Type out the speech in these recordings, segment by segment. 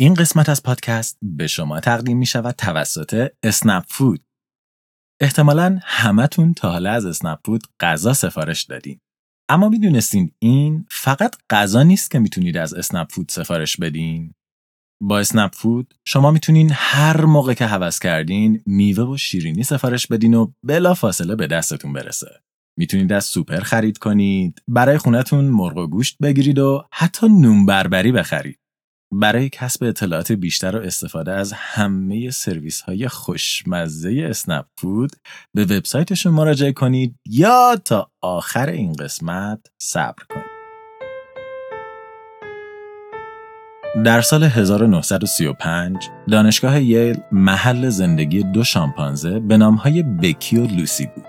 این قسمت از پادکست به شما تقدیم می شود توسط اسنپ فود. احتمالا همتون تا حالا از اسنپ فود غذا سفارش دادین. اما می‌دونستین این فقط غذا نیست که می‌تونید از اسنپ فود سفارش بدین. با اسنپ فود شما می‌تونین هر موقع که هوس کردین میوه و شیرینی سفارش بدین و بلا فاصله به دستتون برسه. می‌تونید از سوپر خرید کنید، برای خونتون مرغ و گوشت بگیرید و حتی نون بربری بخرید. برای کسب اطلاعات بیشتر و استفاده از همه سرویس های خوشمزه اسنپ فود به وبسایتشون مراجعه کنید یا تا آخر این قسمت صبر کنید. در سال 1935 دانشگاه ییل محل زندگی دو شامپانزه به نامهای بکی و لوسی بود.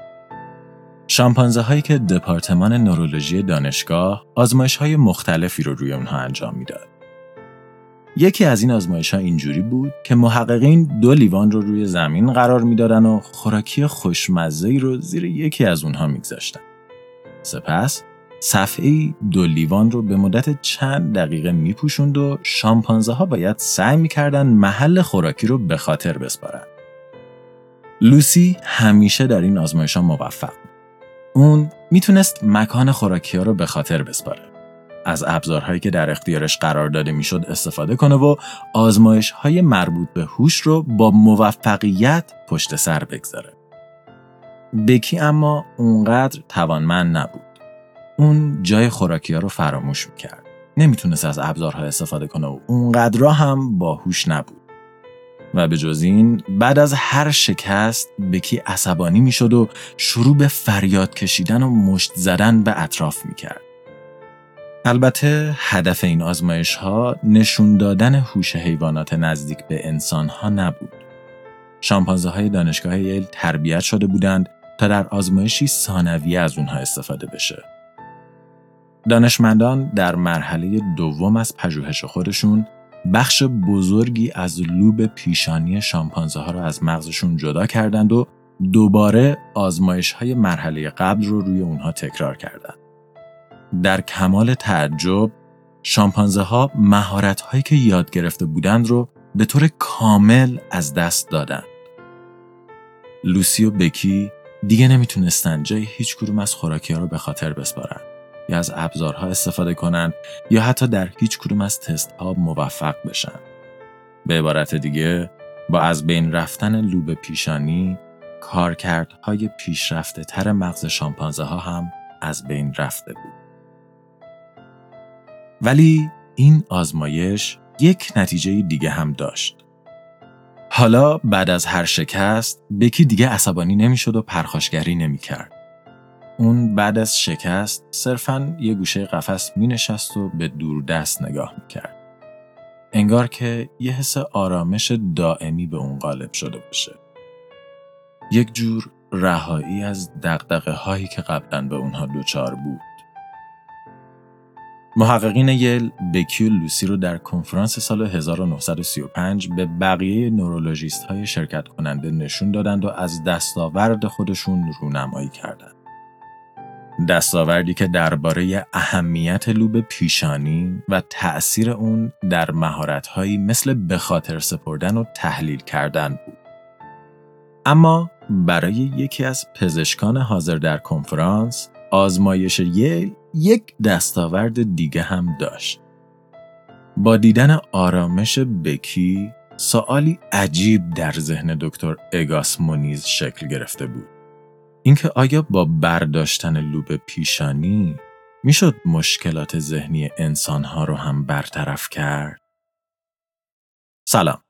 شامپانزه هایی که دپارتمان نورولوژی دانشگاه آزمایش های مختلفی رو روی اونها انجام می‌داد. یکی از این آزمایش ها اینجوری بود که محققین دو لیوان رو روی زمین قرار می‌دادن و خوراکی خوشمزه رو زیر یکی از اونها میگذاشتن. سپس صفحه دو لیوان رو به مدت چند دقیقه میپوشوند و شامپانزه ها باید سعی می‌کردن محل خوراکی رو به خاطر بسپارن. لوسی همیشه در این آزمایش ها موفق اون می‌تونست مکان خوراکی ها رو به خاطر بسپاره. از ابزارهایی که در اختیارش قرار داده می‌شد استفاده کنه و آزمایش های مربوط به هوش رو با موفقیت پشت سر بگذاره. بکی اما اونقدر توانمند نبود. اون جای خوراکی ها رو فراموش می‌کرد. نمی‌تونست از ابزارها استفاده کنه و اونقدر هم باهوش نبود. و به جز این بعد از هر شکست بکی عصبانی می‌شد و شروع به فریاد کشیدن و مشت زدن به اطراف می‌کرد. البته هدف این آزمایش ها نشون دادن هوش حیوانات نزدیک به انسان ها نبود. شامپانزه های دانشگاه ییل تربیت شده بودند تا در آزمایشی ثانویه از اونها استفاده بشه. دانشمندان در مرحله دوم از پژوهش خودشون بخش بزرگی از لوب پیشانی شامپانزه ها را از مغزشون جدا کردند و دوباره آزمایش های مرحله قبل رو روی اونها تکرار کردند. در کمال تعجب شامپانزه ها مهارت هایی که یاد گرفته بودند رو به طور کامل از دست دادند. لوسی و بکی دیگه نمی‌تونستن جای هیچ کدوم از خوراکی ها رو به خاطر بسپارن یا از ابزارها استفاده کنند یا حتی در هیچ کدوم از تست ها موفق بشن. به عبارت دیگه با از بین رفتن لوب پیشانی کارکردهای پیشرفته تر مغز شامپانزه ها هم از بین رفته بود. ولی این آزمایش یک نتیجه دیگه هم داشت. حالا بعد از هر شکست بکی دیگه عصبانی نمی‌شد و پرخاشگری نمی‌کرد. اون بعد از شکست صرفا یه گوشه قفس می نشست و به دور دست نگاه می کرد. انگار که یه حس آرامش دائمی به اون غالب شده باشه. یک جور رهایی از دقدقه هایی که قبلا به اونها دوچار بود. محققین یل بکی و لوسی رو در کنفرانس سال 1935 به بقیه نورولوژیست های شرکت کننده نشون دادند و از دستاورد خودشون رونمایی کردند. دستاوردی که درباره اهمیت لوب پیشانی و تأثیر اون در مهارت‌هایی مثل به خاطر سپردن و تحلیل کردن بود. اما برای یکی از پزشکان حاضر در کنفرانس آزمایش ییل یک دستاورد دیگه هم داشت. با دیدن آرامش بکی سوالی عجیب در ذهن دکتر اگاس مونیز شکل گرفته بود. اینکه آیا با برداشتن لوب پیشانی می‌شد مشکلات ذهنی انسانها رو هم برطرف کرد؟ سلام.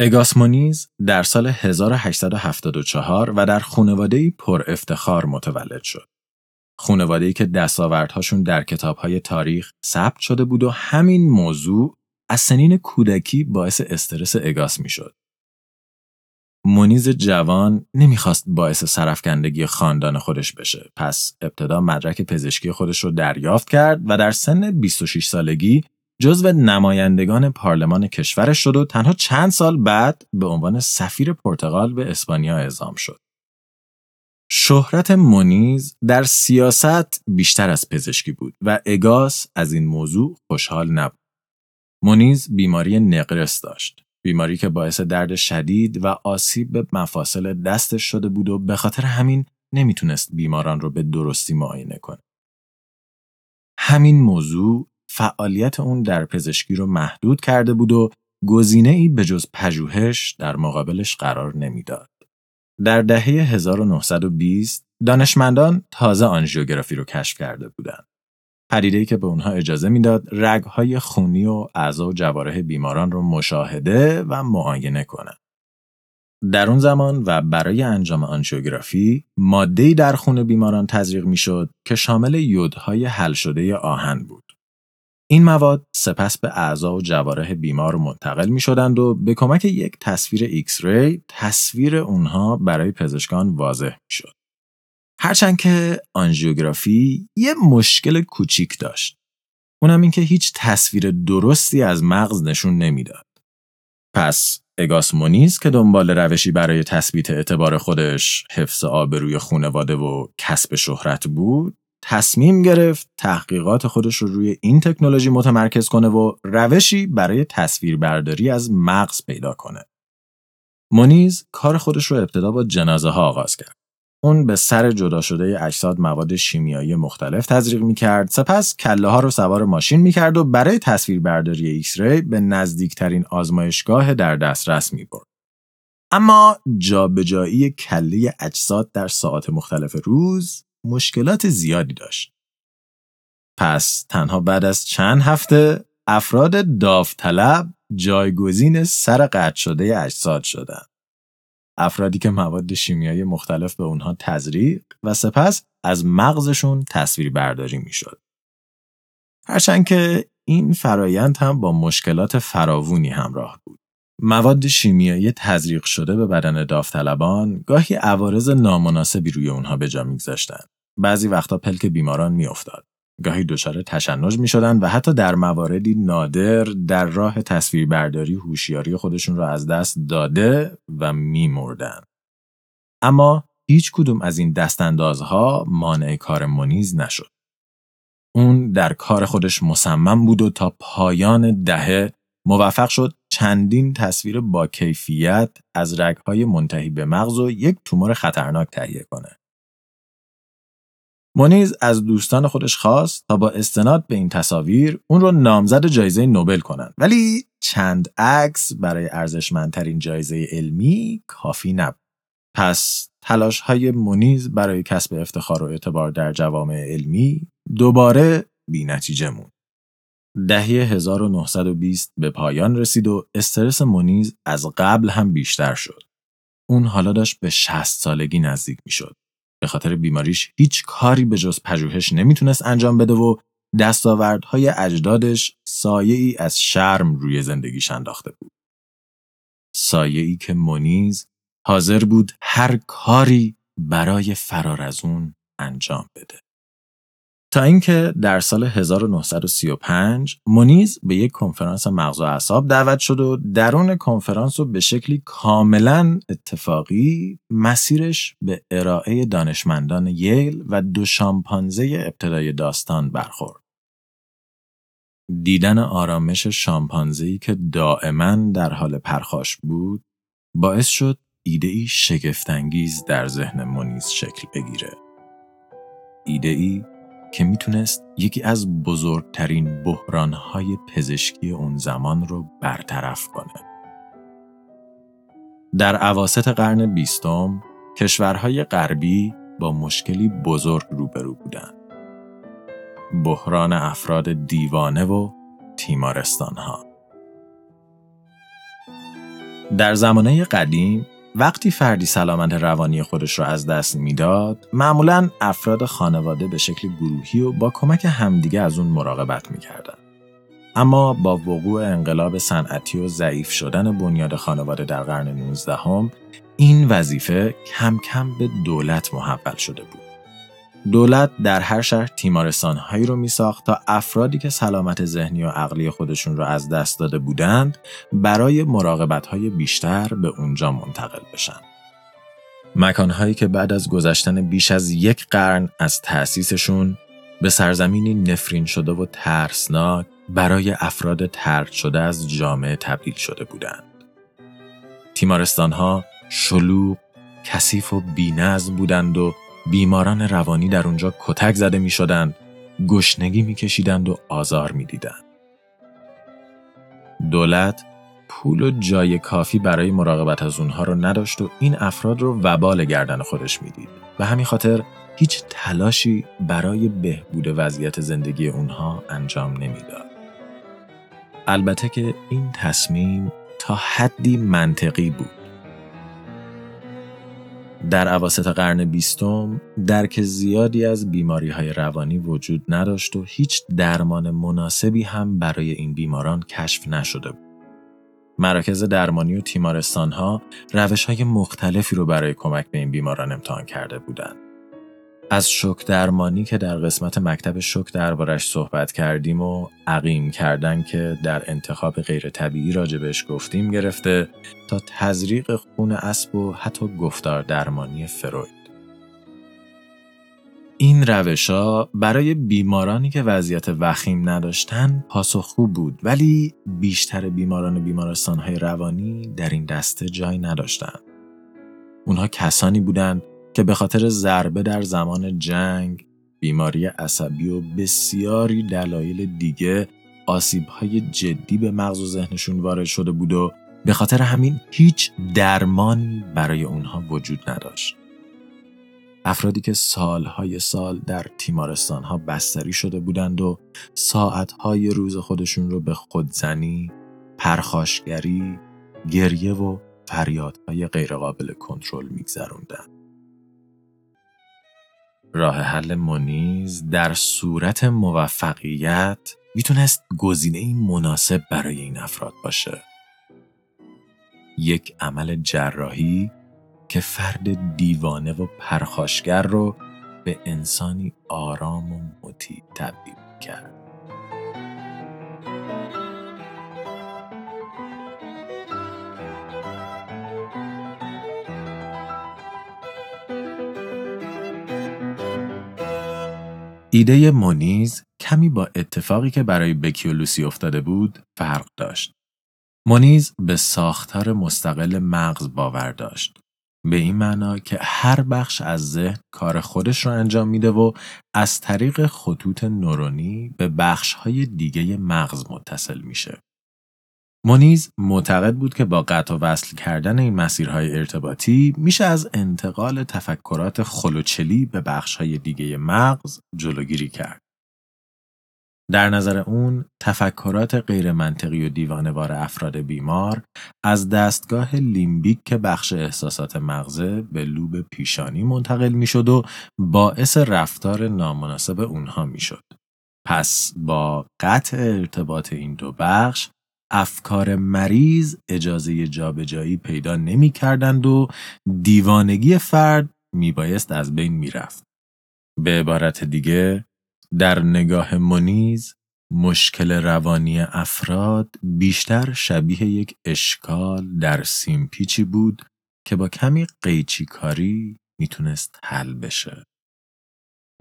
اگاسمونیز در سال 1874 و در خانواده پر افتخار متولد شد. خانواده که دستاوردهاشون در کتابهای تاریخ ثبت شده بود و همین موضوع از سنین کودکی باعث استرس اگاس می‌شد. مونیز جوان نمی‌خواست باعث سرفکندگی خاندان خودش بشه پس ابتدا مدرک پزشکی خودش رو دریافت کرد و در سن 26 سالگی جزو نمایندگان پارلمان کشورش شد و تنها چند سال بعد به عنوان سفیر پرتغال به اسپانیا اعزام شد. شهرت مونیز در سیاست بیشتر از پزشکی بود و اگاس از این موضوع خوشحال نبود. مونیز بیماری نقرس داشت. بیماری که باعث درد شدید و آسیب به مفاصل دستش شده بود و به خاطر همین نمی‌تونست بیماران رو به درستی معاینه کنه. همین موضوع فعالیت اون در پزشکی رو محدود کرده بود و گزینه ای به جز پژوهش در مقابلش قرار نمی‌داد. در دهه 1920 دانشمندان تازه آنژیوگرافی رو کشف کرده بودند. پدیده‌ای که به اونها اجازه می‌داد رگهای خونی و اعضا و جوارح بیماران رو مشاهده و معاینه کنند. در اون زمان و برای انجام آنژیوگرافی ماده‌ای در خون بیماران تزریق می‌شد که شامل یودهای حل شده آهن بود. این مواد سپس به اعضا و جوارح بیمار منتقل می شدند و به کمک یک تصویر X-ray تصویر اونها برای پزشکان واضح می شد. هرچند که آنژیوگرافی یه مشکل کوچیک داشت. اونم این که هیچ تصویر درستی از مغز نشون نمی‌داد. پس اگاس مونیز که دنبال روشی برای تثبیت اعتبار خودش حفظ آبروی خونواده و کسب شهرت بود تصمیم گرفت تحقیقات خودش رو روی این تکنولوژی متمرکز کنه و روشی برای تصویربرداری از مغز پیدا کنه. مونیز کار خودش رو ابتدا با جنازه ها آغاز کرد. اون به سر جدا شده اجساد مواد شیمیایی مختلف تزریق می کرد سپس کله ها رو سوار ماشین می کرد و برای تصویربرداری X-ray به نزدیکترین آزمایشگاه در دسترس می برد. اما جابجایی کله اجساد در ساعت مختلف روز مشکلات زیادی داشت. پس تنها بعد از چند هفته افراد داوطلب جایگزین سر قطع شده اجساد شدند. افرادی که مواد شیمیایی مختلف به اونها تزریق و سپس از مغزشون تصویر برداری می‌شد. هرچند که این فرایند هم با مشکلات فراوونی همراه بود. مواد شیمیایی تزریق شده به بدن داوطلبان گاهی عوارض نامناسبی روی اونها به جا میگذاشتند. بعضی وقتا پلک بیماران میافتاد. گاهی دچار تشنج می شدن و حتی در مواردی نادر در راه تصویربرداری هوشیاری خودشون را از دست داده و می مردن. اما هیچ کدوم از این دستاندازها مانع کار منیز نشد. اون در کار خودش مصمم بود و تا پایان دهه موفق شد چندین تصویر با کیفیت از رگهای منتهی به مغز و یک تومور خطرناک تهیه کنه. مونیز از دوستان خودش خواست تا با استناد به این تصاویر اون رو نامزد جایزه نوبل کنند ولی چند عکس برای ارزشمندترین جایزه علمی کافی نبود پس تلاش های مونیز برای کسب افتخار و اعتبار در جوامع علمی دوباره بی نتیجه موند. دهه 1920 به پایان رسید و استرس مونیز از قبل هم بیشتر شد. اون حالا داشت به 60 سالگی نزدیک می شد. به خاطر بیماریش هیچ کاری به جز پژوهش نمی‌تونست انجام بده و دستاوردهای اجدادش سایه ای از شرم روی زندگیش انداخته بود. سایه ای که منیز حاضر بود هر کاری برای فرار از اون انجام بده. اینکه در سال 1935 مونیز به یک کنفرانس مغز و اعصاب دعوت شد و درون کنفرانس رو به شکلی کاملا اتفاقی مسیرش به ارائه دانشمندان ییل و دو شامپانزه ابتدای داستان برخورد. دیدن آرامش شامپانزهی که دائما در حال پرخاش بود باعث شد ایده ای شگفتانگیز در ذهن مونیز شکل بگیره. ایده ای که می‌تونست یکی از بزرگترین بحرانهای پزشکی اون زمان رو برطرف کنه. در عواست قرن بیستم کشورهای غربی با مشکلی بزرگ روبرو بودند. بحران افراد دیوانه و تیمارستانها. در زمانه قدیم وقتی فردی سلامت روانی خودش را از دست می‌داد معمولا افراد خانواده به شکل گروهی و با کمک همدیگه از اون مراقبت می‌کردن. اما با وقوع انقلاب صنعتی و ضعیف شدن بنیاد خانواده در قرن 19 هم، این وظیفه کم کم به دولت محول شده بود. دولت در هر شهر هایی رو می ساخت تا افرادی که سلامت ذهنی و عقلی خودشون رو از دست داده بودند برای مراقبت های بیشتر به اونجا منتقل بشن. مکانهایی که بعد از گذشتن بیش از یک قرن از تأسیسشون به سرزمینی نفرین شده و ترسناک برای افراد ترد شده از جامعه تبدیل شده بودند. تیمارستان ها شلوغ، کثیف و بینظم بودند و بیماران روانی در اونجا کتک زده می شدند، گشنگی می کشیدند و آزار می دیدند. دولت پول و جای کافی برای مراقبت از اونها رو نداشت و این افراد رو وبال گردن خودش می‌دید و همین خاطر هیچ تلاشی برای بهبود وضعیت زندگی اونها انجام نمی‌داد. البته که این تصمیم تا حدی منطقی بود. در عواسط قرن بیستم درک زیادی از بیماری های روانی وجود نداشت و هیچ درمان مناسبی هم برای این بیماران کشف نشده بود. مراکز درمانی و تیمارستان ها روش های مختلفی رو برای کمک به این بیماران امتحان کرده بودند. از شک درمانی که در قسمت مکتب شک دربارش صحبت کردیم و عقیم کردن که در انتخاب غیر طبیعی راجبش گفتیم گرفته تا تزریق خون اسب و حتی گفتار درمانی فروید. این روش ها برای بیمارانی که وضعیت وخیم نداشتن پاسخگو بود ولی بیشتر بیماران بیمارستان های روانی در این دسته جای نداشتند. اونها کسانی بودند که به خاطر ضربه در زمان جنگ، بیماری عصبی و بسیاری دلایل دیگه های جدی به مغز و ذهنشون وارد شده بود و به خاطر همین هیچ درمانی برای اونها وجود نداشت. افرادی که سالهای سال در تیمارستان ها بستری شده بودند و ساعتهای روز خودشون رو به خودزنی، پرخاشگری، گریه و فریادهای غیرقابل کنترل میگذروندند. راه حل منیز در صورت موفقیت می‌تونست گزینه مناسب برای این افراد باشه. یک عمل جراحی که فرد دیوانه و پرخاشگر رو به انسانی آرام و مطیع تبدیل کرد. ایده مونیز کمی با اتفاقی که برای بکی و لوسی افتاده بود فرق داشت. مونیز به ساختار مستقل مغز باور داشت. به این معنا که هر بخش از ذهن کار خودش رو انجام میده و از طریق خطوط نورونی به بخش های دیگه مغز متصل میشه. مونیز معتقد بود که با قطع و وصل کردن این مسیرهای ارتباطی میشه از انتقال تفکرات خلوچلی به بخش های دیگه مغز جلوگیری کرد. در نظر اون تفکرات غیرمنطقی و دیوانوار افراد بیمار از دستگاه لیمبیک که بخش احساسات مغزه به لوب پیشانی منتقل می‌شد و باعث رفتار نامناسب اونها می‌شد. پس با قطع ارتباط این دو بخش افکار مریض اجازه جابجایی پیدا نمی کردند و دیوانگی فرد میبایست از بین می‌رفت. به عبارت دیگه در نگاه منیز مشکل روانی افراد بیشتر شبیه یک اشکال در سیمپیچی بود که با کمی قیچی کاری می‌تونست حل بشه.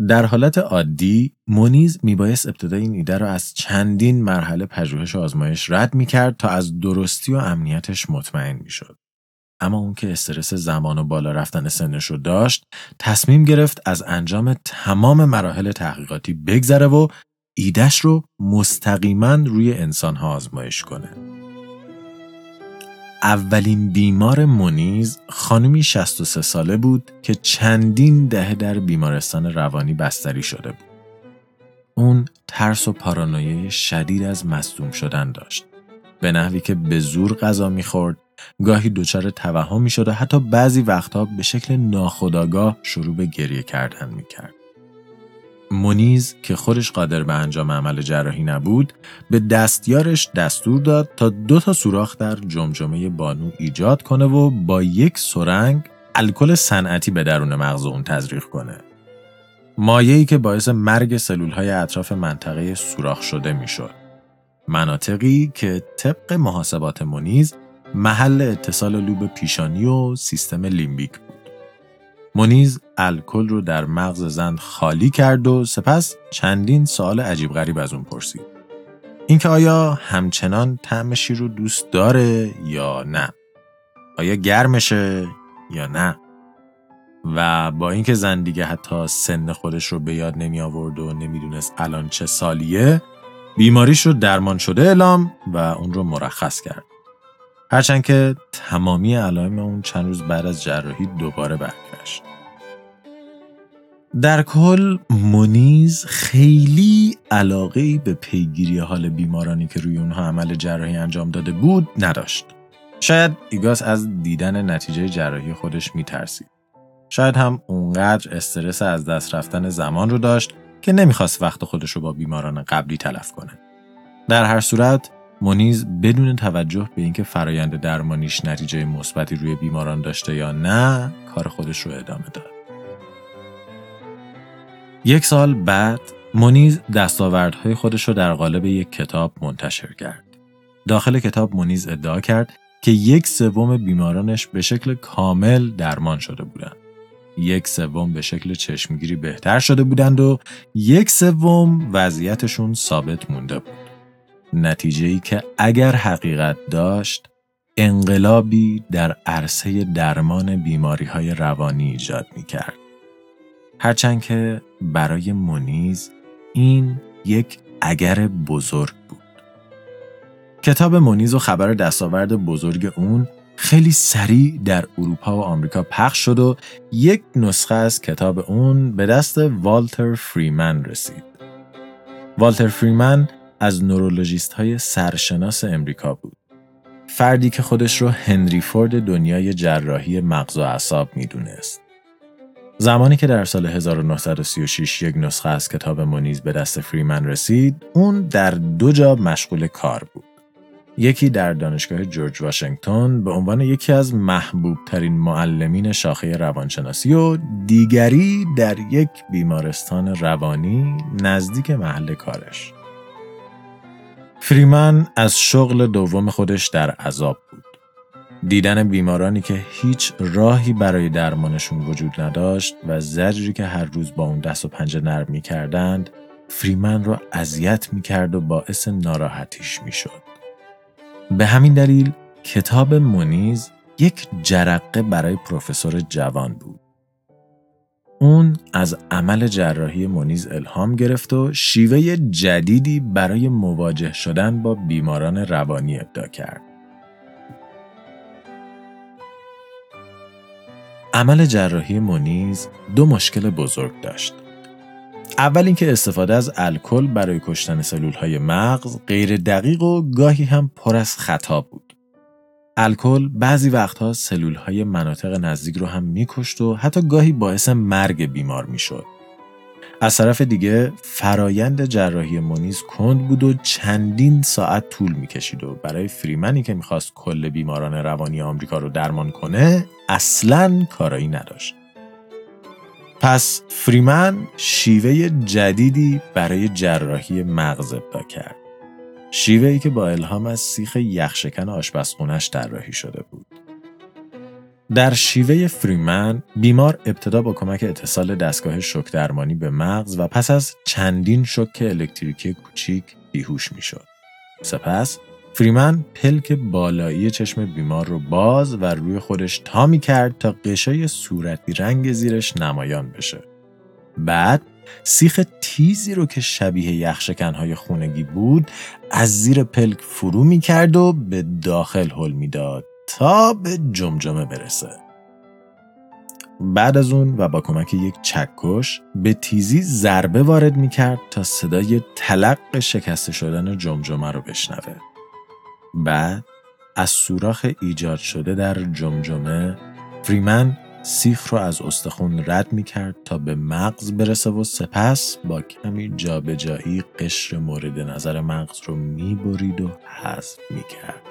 در حالت عادی مونیز میبایست ابتدای این ایده را از چندین مرحله پژوهش و آزمایش رد می‌کرد تا از درستی و امنیتش مطمئن می‌شد. اما اون که استرس زمان و بالا رفتن سنش رو داشت تصمیم گرفت از انجام تمام مراحل تحقیقاتی بگذره و ایدش رو مستقیما روی انسانها آزمایش کنه. اولین بیمار منیز خانمی 63 ساله بود که چندین دهه در بیمارستان روانی بستری شده بود. اون ترس و پارانویه شدید از مصدوم شدن داشت. به نحوی که به زور غذا می‌خورد گاهی دچار توهم می‌شد و حتی بعضی وقتها به شکل ناخودآگاه شروع به گریه کردن می‌کرد. مونیز که خودش قادر به انجام عمل جراحی نبود به دستیارش دستور داد تا دو تا سوراخ در جمجمه بانو ایجاد کنه و با یک سرنگ الکل صنعتی به درون مغز اون تزریق کنه. مایه‌ای که باعث مرگ سلولهای اطراف منطقه سوراخ شده می‌شد. مناطقی که طبق محاسبات مونیز محل اتصال لوب پیشانی و سیستم لیمبیک مونیز الکل رو در مغز زن خالی کرد و سپس چندین سوال عجیب غریب از اون پرسید. اینکه آیا همچنان طعم شیر رو دوست داره یا نه؟ آیا گرمشه یا نه؟ و با اینکه زن دیگه حتی سن خودش رو به یاد نمی آورد و نمی‌دونست الان چه سالیه بیماریش رو درمان شده اعلام و اون رو مرخص کرد. هرچند که تمامی علائم اون چند روز بعد از جراحی دوباره برگشت. در کل مونیز خیلی علاقه به پیگیری حال بیمارانی که روی اونها عمل جراحی انجام داده بود نداشت. شاید ایگاس از دیدن نتیجه جراحی خودش میترسید. شاید هم اونقدر استرس از دست رفتن زمان رو داشت که نمی‌خواست وقت خودش رو با بیماران قبلی تلف کنه. در هر صورت مونیز بدون توجه به اینکه فرایند درمانیش نتیجه مثبتی روی بیماران داشته یا نه کار خودش رو ادامه داد. یک سال بعد مونیز دستاوردهای خودش رو در قالب یک کتاب منتشر کرد. داخل کتاب مونیز ادعا کرد که یک سوم بیمارانش به شکل کامل درمان شده بودند. یک سوم به شکل چشمگیری بهتر شده بودند و یک سوم وضعیتشون ثابت مونده بود. نتیجه ای که اگر حقیقت داشت انقلابی در عرصه درمان بیماری های روانی ایجاد می کرد. هرچند که برای مونیز این یک اگر بزرگ بود. کتاب مونیز و خبر دستاورد بزرگ اون خیلی سریع در اروپا و آمریکا پخش شد و یک نسخه از کتاب اون به دست والتر فریمن رسید. والتر فریمن از نورولوژیست های سرشناس امریکا بود. فردی که خودش رو هنری فورد دنیای جراحی مغز و اعصاب می‌دونست. زمانی که در سال 1936 یک نسخه از کتاب مونیز به دست فریمن رسید، اون در دو جا مشغول کار بود. یکی در دانشگاه جورج واشنگتن به عنوان یکی از محبوب ترین معلمین شاخه روانشناسی و دیگری در یک بیمارستان روانی نزدیک محل کارش. فریمن از شغل دوم خودش در عذاب بود. دیدن بیمارانی که هیچ راهی برای درمانشون وجود نداشت و زجری که هر روز با اون دست و پنجه نرم می کردند، فریمن را اذیت می کرد و باعث ناراحتیش می شد. به همین دلیل کتاب مونیز یک جرقه برای پروفسور جوان بود. اون از عمل جراحی مونیز الهام گرفت و شیوه جدیدی برای مواجه شدن با بیماران روانی ابدا کرد. عمل جراحی مونیز دو مشکل بزرگ داشت. اول اینکه استفاده از الکل برای کشتن سلول های مغز غیر دقیق و گاهی هم پر از خطا بود. الکل بعضی وقتها سلول های مناطق نزدیک رو هم میکشت و حتی گاهی باعث مرگ بیمار می‌شد. از طرف دیگه فرایند جراحی مونیز کند بود و چندین ساعت طول می‌کشید و برای فریمنی که می‌خواست کل بیماران روانی آمریکا رو درمان کنه اصلا کارایی نداشت. پس فریمن شیوه جدیدی برای جراحی مغز ابدا کرد. شیوه ای که با الهام از سیخ یخشکن آشپزخونش طراحی شده بود. در شیوه فریمن بیمار ابتدا با کمک اتصال دستگاه شوک درمانی به مغز و پس از چندین شوک الکتریکی کوچیک بیهوش می‌شد. سپس فریمن پلک بالایی چشم بیمار رو باز و روی خودش تا می کرد تا قشای صورتی رنگ زیرش نمایان بشه. بعد سیخ تیزی رو که شبیه یخشکنهای خونگی بود از زیر پلک فرو می کرد و به داخل حل می‌داد تا به جمجمه برسه. بعد از اون و با کمک یک چکش به تیزی ضربه وارد می کرد تا صدای تلق شکسته شدن جمجمه رو بشنوه. بعد از سوراخ ایجاد شده در جمجمه فریمن سیخ رو از استخون رد می کرد تا به مغز برسه و سپس با کمی جابجایی قشر مورد نظر مغز رو می برید و حذف می کرد.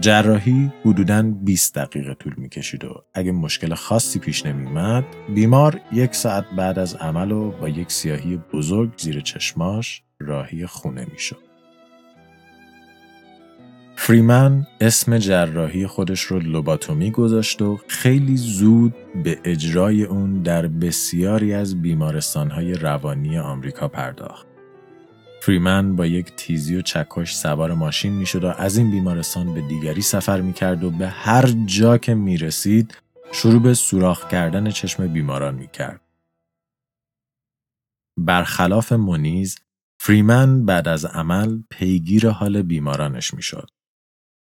جراحی حدوداً 20 دقیقه طول می کشید و اگه مشکل خاصی پیش نمی بیمار یک ساعت بعد از عمل و با یک سیاهی بزرگ زیر چشماش راهی خونه می شد. فریمن اسم جراحی خودش رو لوباتومی گذاشت و خیلی زود به اجرای اون در بسیاری از بیمارستانهای روانی آمریکا پرداخت. فریمن با یک تیزی و چکش سوار ماشین می‌شد و از این بیمارستان به دیگری سفر می‌کرد و به هر جا که می‌رسید شروع به سوراخ کردن چشم بیماران می‌کرد. برخلاف مونیز، فریمن بعد از عمل پیگیر حال بیمارانش می‌شد.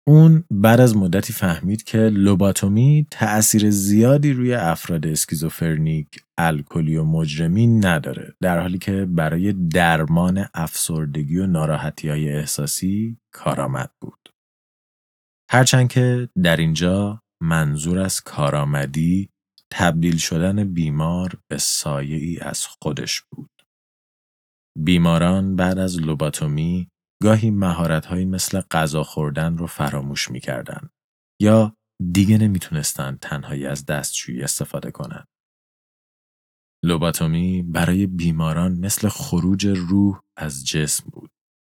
اون بعد از مدتی فهمید که لوباتومی تأثیر زیادی روی افراد اسکیزوفرنیک، الکلی و مجرمی نداره در حالی که برای درمان افسردگی و ناراحتی های احساسی کارآمد بود. هرچند که در اینجا منظور از کارآمدی تبدیل شدن بیمار به سایه ای از خودش بود. بیماران بعد از لوباتومی گاهی مهارت‌هایی مثل غذا خوردن رو فراموش می‌کردند یا دیگه نمی‌تونستن تنهایی از دستشویی استفاده کنند. لوباتومی برای بیماران مثل خروج روح از جسم بود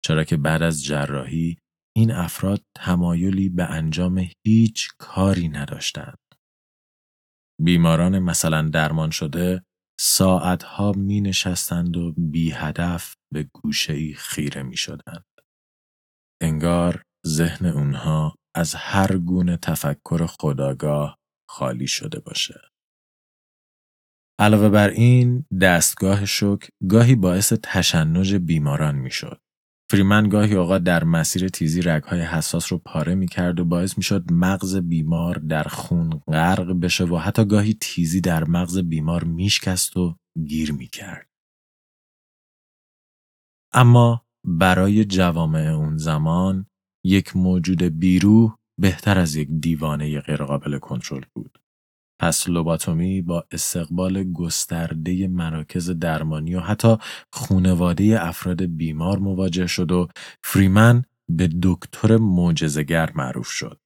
چرا که بعد از جراحی این افراد تمایلی به انجام هیچ کاری نداشتند. بیماران مثلا درمان شده ساعتها می نشستند و بی هدف به گوشه خیره می شدند. انگار ذهن اونها از هر گونه تفکر خداگاه خالی شده باشه. علاوه بر این دستگاه شک گاهی باعث تشنج بیماران می‌شد. فریمن گاهی اوقات در مسیر تیزی رگهای حساس رو پاره می کرد و باعث می شد مغز بیمار در خون غرق بشه و حتی گاهی تیزی در مغز بیمار میشکست و گیر می کرد. اما برای جوامع اون زمان یک موجود بیروح بهتر از یک دیوانه غیرقابل کنترل بود. پس لوباتومی با استقبال گسترده مراکز درمانی و حتی خونواده افراد بیمار مواجه شد و فریمن به دکتر معجزه‌گر معروف شد.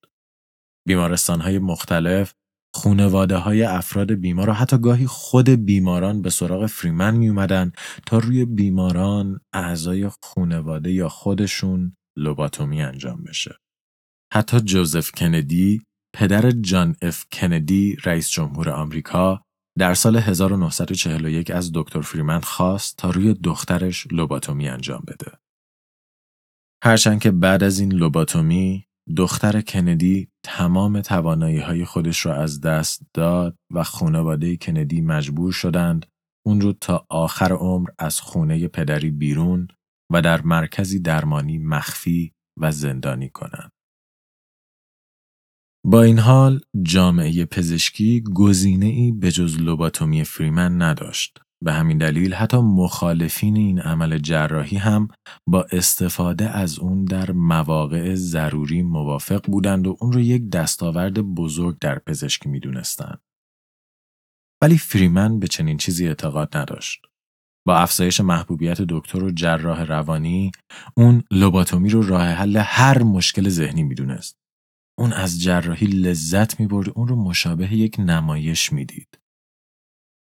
بیمارستانهای مختلف خونواده های افراد بیمار و حتی گاهی خود بیماران به سراغ فریمن می اومدن تا روی بیماران اعضای خونواده یا خودشون لوباتومی انجام بشه. حتی جوزف کندی پدر جان اف کندی رئیس جمهور آمریکا در سال 1941 از دکتر فریمن خواست تا روی دخترش لوباتومی انجام بده. هرچند که بعد از این لوباتومی دختر کندی تمام توانایی های خودش را از دست داد و خانواده کندی مجبور شدند اون رو تا آخر عمر از خونه پدری بیرون و در مرکزی درمانی مخفی و زندانی کنند. با این حال جامعه پزشکی گزینه ای به جز لوباتومی فریمن نداشت. به همین دلیل حتی مخالفین این عمل جراحی هم با استفاده از اون در مواقع ضروری موافق بودند و اون رو یک دستاورد بزرگ در پزشکی می‌دونستند. ولی فریمن به چنین چیزی اعتقاد نداشت. با افزایش محبوبیت دکتر و جراح روانی، اون لوباتومی رو راه حل هر مشکل ذهنی می‌دونست. اون از جراحی لذت می‌برد اون رو مشابه یک نمایش می‌دید.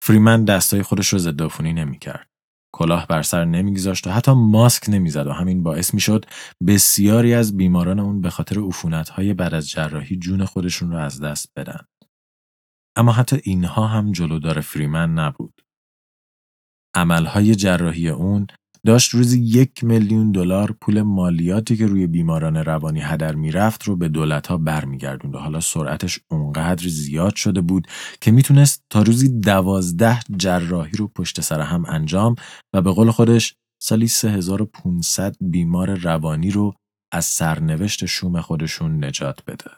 فریمن دستای خودش رو ضد عفونی نمی‌کرد. کلاه بر سر نمیگذاشت و حتی ماسک نمی‌زد و همین باعث می‌شد بسیاری از بیماران اون به خاطر های بعد از جراحی جون خودشون رو از دست بدن. اما حتی اینها هم جلودار فریمن نبود. عملهای جراحی اون داشت روزی یک میلیون دلار پول مالیاتی که روی بیماران روانی هدر می‌رفت رو به دولت ها برمیگردوند و حالا سرعتش اونقدر زیاد شده بود که می‌تونست تا روزی دوازده جراحی رو پشت سر هم انجام و به قول خودش سالی 3500 بیمار روانی رو از سرنوشت شوم خودشون نجات بده.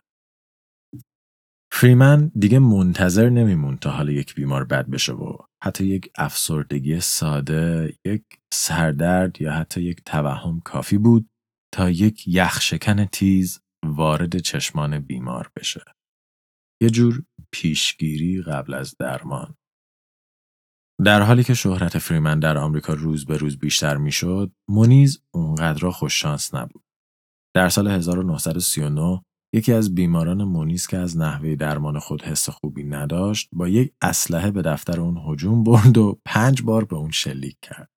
فریمن دیگه منتظر نمیمون تا حال یک بیمار بد بشه و حتی یک افسردگی ساده، یک سردرد یا حتی یک توهم کافی بود تا یک یخشکن تیز وارد چشمان بیمار بشه. یه جور پیشگیری قبل از درمان. در حالی که شهرت فریمن در آمریکا روز به روز بیشتر می‌شد، مونیز اونقدر خوششانس نبود. در سال 1939 یکی از بیماران مونیز که از نحوه درمان خود حس خوبی نداشت با یک اسلحه به دفتر اون هجوم برد و پنج بار به اون شلیک کرد.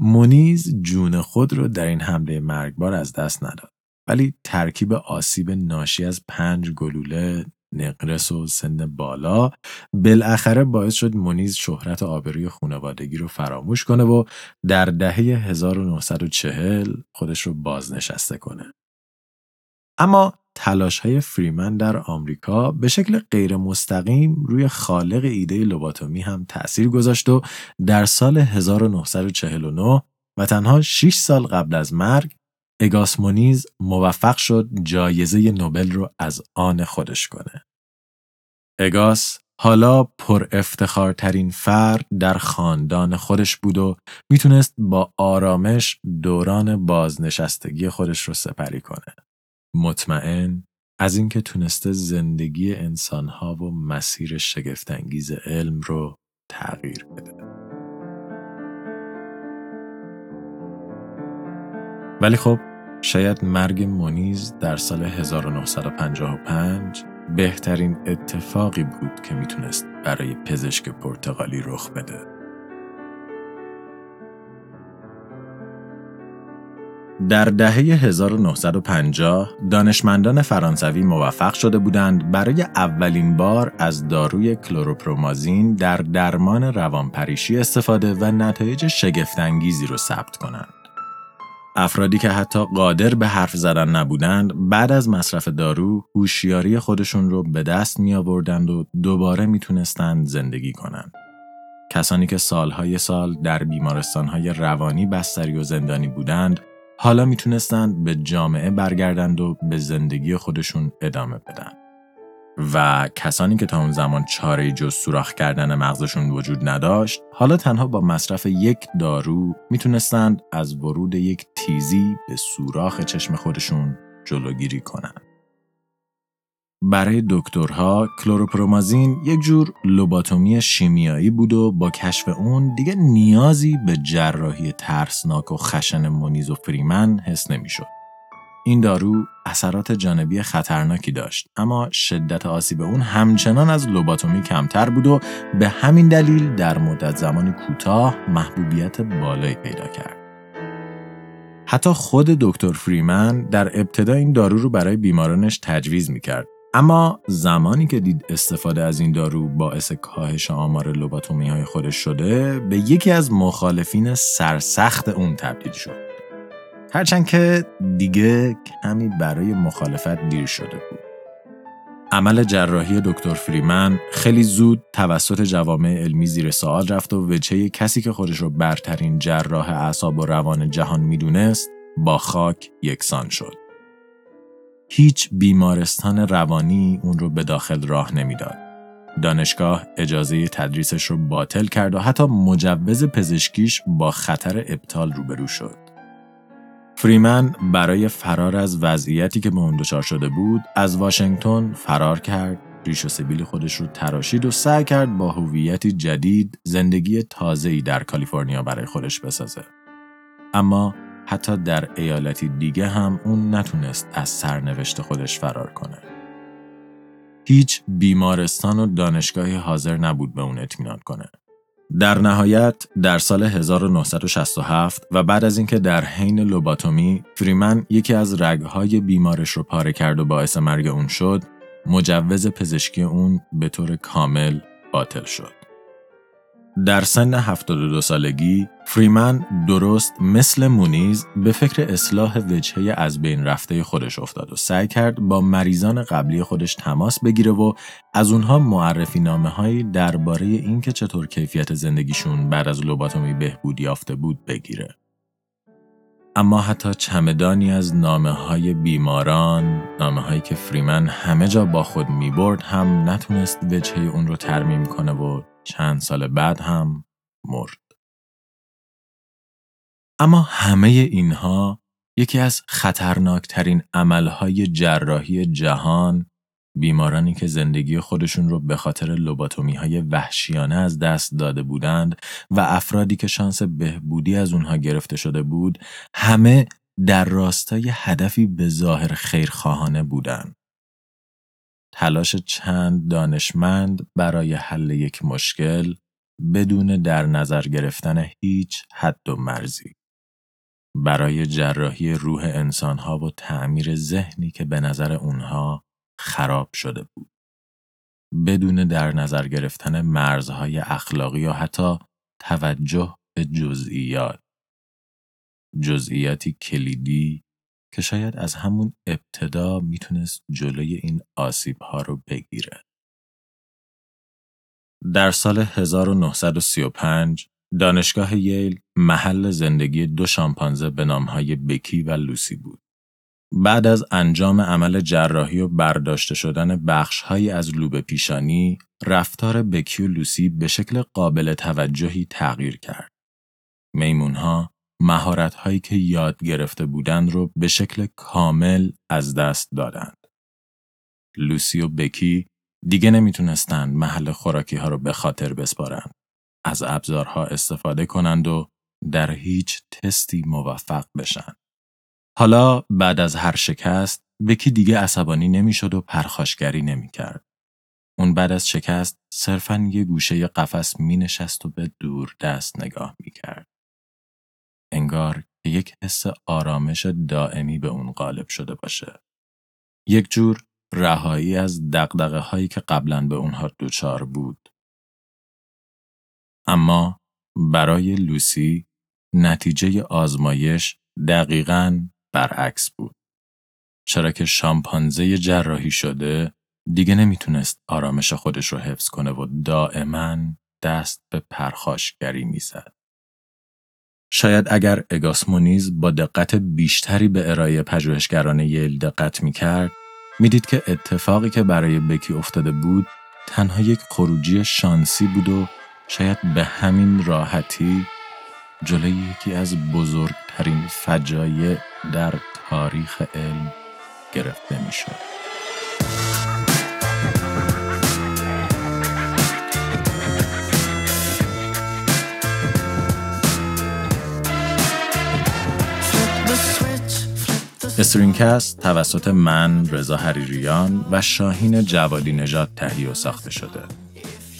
مونیز جون خود رو در این حمله مرگبار از دست نداد ولی ترکیب آسیب ناشی از پنج گلوله نقرس و سن بالا بالاخره باعث شد مونیز شهرت آبروی خانوادگی رو فراموش کنه و در دهه 1940 خودش رو بازنشسته کنه. اما تلاش های فریمن در آمریکا به شکل غیر مستقیم روی خالق ایده لوباتومی هم تأثیر گذاشت و در سال 1949 و تنها 6 سال قبل از مرگ اگاس مونیز موفق شد جایزه نوبل رو از آن خودش کنه. اگاس حالا پر افتخارترین فرد در خاندان خودش بود و می‌تونست با آرامش دوران بازنشستگی خودش رو سپری کنه. مطمئن از اینکه تونسته زندگی انسانها و مسیر شگفتانگیز علم رو تغییر بده. ولی خب شاید مرگ مونیز در سال 1955 بهترین اتفاقی بود که می‌تونست برای پزشک پرتغالی رخ بده. در دهه 1950 دانشمندان فرانسوی موفق شده بودند برای اولین بار از داروی کلوروپرومازین در درمان روانپریشی استفاده و نتایج شگفتانگیزی رو ثبت کنند. افرادی که حتی قادر به حرف زدن نبودند بعد از مصرف دارو هوشیاری خودشون رو به دست می آوردند و دوباره می‌تونستند زندگی کنند. کسانی که سالهای سال در بیمارستانهای روانی بستری و زندانی بودند حالا می‌تونستند به جامعه برگردند و به زندگی خودشون ادامه بدن. و کسانی که تا اون زمان چاره جز سوراخ کردن مغزشون وجود نداشت حالا تنها با مصرف یک دارو می‌تونستند از ورود یک تیزی به سوراخ چشم خودشون جلوگیری کنند. برای دکترها کلوروپرومازین یک جور لوباتومی شیمیایی بود و با کشف اون دیگه نیازی به جراحی ترسناک و خشن مونیز و فریمن حس نمی‌شد. این دارو اثرات جانبی خطرناکی داشت اما شدت آسیب اون همچنان از لوباتومی کمتر بود و به همین دلیل در مدت زمانی کوتاه محبوبیت بالایی پیدا کرد. حتی خود دکتر فریمن در ابتدا این دارو رو برای بیمارانش تجویز می کرد. اما زمانی که دید استفاده از این دارو باعث کاهش آمار لوباتومی های خودش شده به یکی از مخالفین سرسخت اون تبدیل شد. هرچند که دیگه کمی برای مخالفت دیر شده بود. عمل جراحی دکتر فریمن خیلی زود توسط جوامع علمی زیر سوال رفت و وجهه کسی که خودش رو برترین جراح اعصاب و روان جهان می‌دونست با خاک یکسان شد. هیچ بیمارستان روانی اون رو به داخل راه نمی‌داد. دانشگاه اجازه تدریسش رو باطل کرد و حتی مجوز پزشکیش با خطر ابطال روبرو شد. فریمن برای فرار از وضعیتی که به اون دچار شده بود از واشنگتن فرار کرد ریش و سبیل خودش رو تراشید و سعی کرد با هویتی جدید زندگی تازه‌ای در کالیفرنیا برای خودش بسازه اما حتی در ایالتی دیگه هم اون نتونست از سرنوشت خودش فرار کنه هیچ بیمارستان و دانشگاهی حاضر نبود به اون اطمینان کنه در نهایت در سال 1967 و بعد از اینکه در حین لوباتومی فریمن یکی از رگهای بیمارش رو پاره کرد و باعث مرگ اون شد، مجوز پزشکی اون به طور کامل باطل شد. در سن 72 سالگی فریمن درست مثل مونیز به فکر اصلاح وجهه از بین رفته خودش افتاد و سعی کرد با مریضان قبلی خودش تماس بگیره و از اونها معرفی نامه هایی درباره اینکه چطور کیفیت زندگیشون بعد از لوباتومی بهبود یافته بود بگیره. اما حتی چمدانی از نامه های بیماران، نامه هایی که فریمن همه جا با خود می برد هم نتونست وجهه اون رو ترمیم کنه و چند سال بعد هم مرد. اما همه اینها یکی از خطرناکترین عملهای جراحی جهان بیمارانی که زندگی خودشون رو به خاطر لوباتومی های وحشیانه از دست داده بودند و افرادی که شانس بهبودی از اونها گرفته شده بود همه در راستای هدفی به ظاهر خیرخواهانه بودند. تلاش چند دانشمند برای حل یک مشکل بدون در نظر گرفتن هیچ حد و مرزی. برای جراحی روح انسانها و تعمیر ذهنی که به نظر اونها خراب شده بود. بدون در نظر گرفتن مرزهای اخلاقی یا حتی توجه به جزئیات. جزئیاتی کلیدی که شاید از همون ابتدا می‌تونست جلوی این آسیب ها رو بگیره. در سال 1935 دانشگاه ییل محل زندگی دو شامپانزه به نامهای بکی و لوسی بود. بعد از انجام عمل جراحی و برداشته شدن بخشهایی از لوب پیشانی، رفتار بکی و لوسی به شکل قابل توجهی تغییر کرد. میمونها مهارت‌هایی که یاد گرفته بودند رو به شکل کامل از دست دادند. لوسی و بکی دیگه نمی‌تونستند محل خوراکی ها رو به خاطر بسپارند. از ابزارها استفاده کنند و در هیچ تستی موفق بشن. حالا بعد از هر شکست بکی دیگه عصبانی نمی‌شد و پرخاشگری نمی‌کرد. اون بعد از شکست صرفا یه گوشه قفس می نشست و به دور دست نگاه می کرد. انگار که یک حس آرامش دائمی به اون غالب شده باشه. یک جور رهایی از دقدقه هایی که قبلا به اونها دچار بود. اما برای لوسی نتیجه آزمایش دقیقا برعکس بود. چرا که شامپانزه جراحی شده دیگه نمی‌تونست آرامش خودش رو حفظ کنه و دائما دست به پرخاشگری می‌زد. شاید اگر اگاسمونیز با دقت بیشتری به ارائه پژوهشگران یل دقت می‌کرد می‌دید که اتفاقی که برای بکی افتاده بود تنها یک خروجی شانسی بود و شاید به همین راحتی جلوی یکی از بزرگترین فجایع در تاریخ علم گرفته می‌شد. StringCast توسط من رضا حریریان و شاهین جوادی نژاد تهیه و ساخته شده.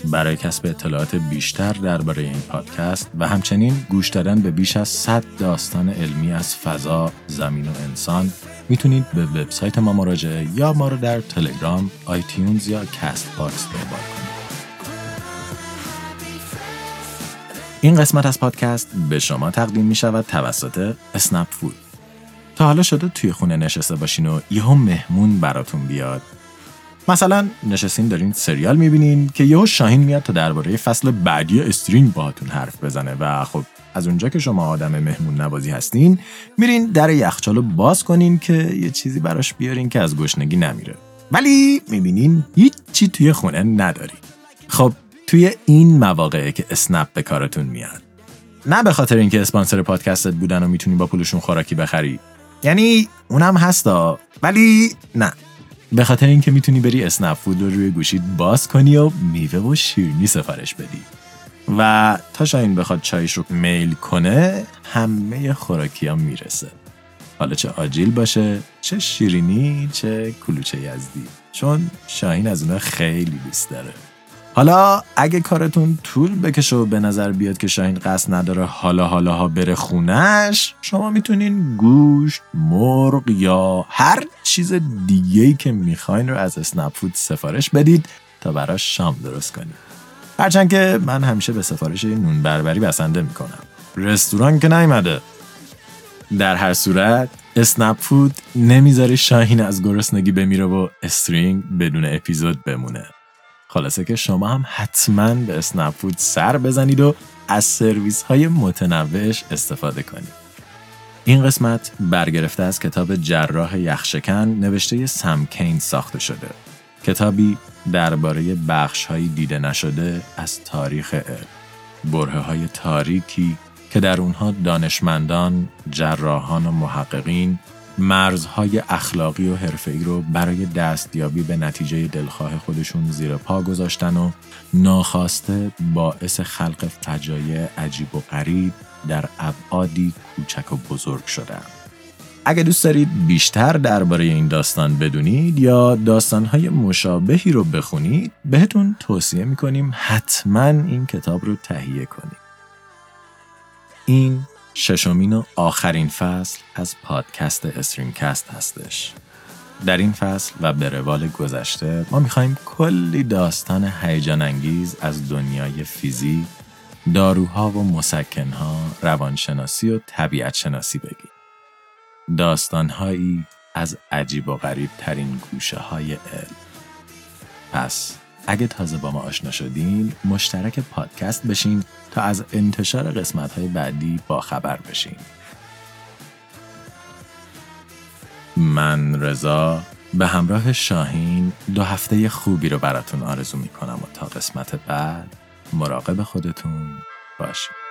برای کسب اطلاعات بیشتر درباره این پادکست و همچنین گوش دادن به بیش از 100 داستان علمی از فضا، زمین و انسان می‌تونید به وبسایت ما مراجعه یا ما رو در تلگرام، iTunes یا CastBox دنبال کنید. این قسمت از پادکست به شما تقدیم می شود توسط اسنپ فود. تا حالا شده توی خونه نشسته باشین و یهو مهمون براتون بیاد. مثلا نشستین دارین سریال می‌بینین که یهو شاهین میاد تا درباره فصل بعدی استرینگ باهاتون حرف بزنه و خب از اونجا که شما آدم مهمون نوازی هستین میرین در یخچالو باز کنین که یه چیزی براش بیارین که از گشنگی نمیره. ولی می‌بینین هیچی توی خونه نداری. خب توی این مواقعه که اسنپ به کارتون میاد. نه به خاطر اینکه اسپانسر پادکستت بودن و می‌تونی با پولشون خوراکی بخری. یعنی اونم هستا ولی نه. به خاطر اینکه می‌تونی بری اسنپ فود رو روی گوشید باز کنی و میوه و شیرینی سفارش بدی. و تا شاین بخواد چایش رو میل کنه همه خوراکی ها می‌رسه. حالا چه آجیل باشه چه شیرینی چه کلوچه یزدی. چون شاهین از اونها خیلی دوست داره. حالا اگه کارتون طول بکشه و به نظر بیاد که شاهین قصد نداره حالا حالا ها بره خونش شما می‌تونین گوشت، مرغ یا هر چیز دیگه ای که می‌خواین رو از اسنپ فود سفارش بدید تا براش شام درست کنید. هرچند که من همیشه به سفارش نون بربری بسنده می‌کنم. رستوران که نیومده. در هر صورت اسنپ فود نمی‌ذاره شاهین از گرسنگی بمیره و استرینگ بدون اپیزود بمونه. خلاصه که شما هم حتما به اسنپ فود سر بزنید و از سرویس های متنوعش استفاده کنید. این قسمت برگرفته از کتاب جراح یخشکن نوشته سم کین ساخته شده. کتابی درباره بخش های دیده نشده از تاریخ علم. بره های تاریکی که در اونها دانشمندان، جراحان و محققین مرزهای اخلاقی و حرفه‌ای رو برای دستیابی به نتیجه دلخواه خودشون زیر پا گذاشتن و ناخواسته باعث خلق فجایع عجیب و غریب در ابعادی کوچک و بزرگ شدن. اگه دوست دارید بیشتر درباره این داستان بدونید یا داستانهای مشابهی رو بخونید بهتون توصیه می‌کنیم حتما این کتاب رو تهیه کنید. این ششمین و آخرین فصل از پادکست استرینکست هستش. در این فصل و به روال گذشته ما می‌خوایم کلی داستان هیجان انگیز از دنیای فیزیک، داروها و مسکنها، روانشناسی و طبیعت شناسی بگیم. داستانهایی از عجیب و غریب ترین گوشه های علم. پس اگه تازه با ما آشنا شدین مشترک پادکست بشین تا از انتشار قسمت های بعدی با خبر بشین. من رضا به همراه شاهین دو هفته خوبی رو براتون آرزو می‌کنم و تا قسمت بعد مراقب خودتون باشید.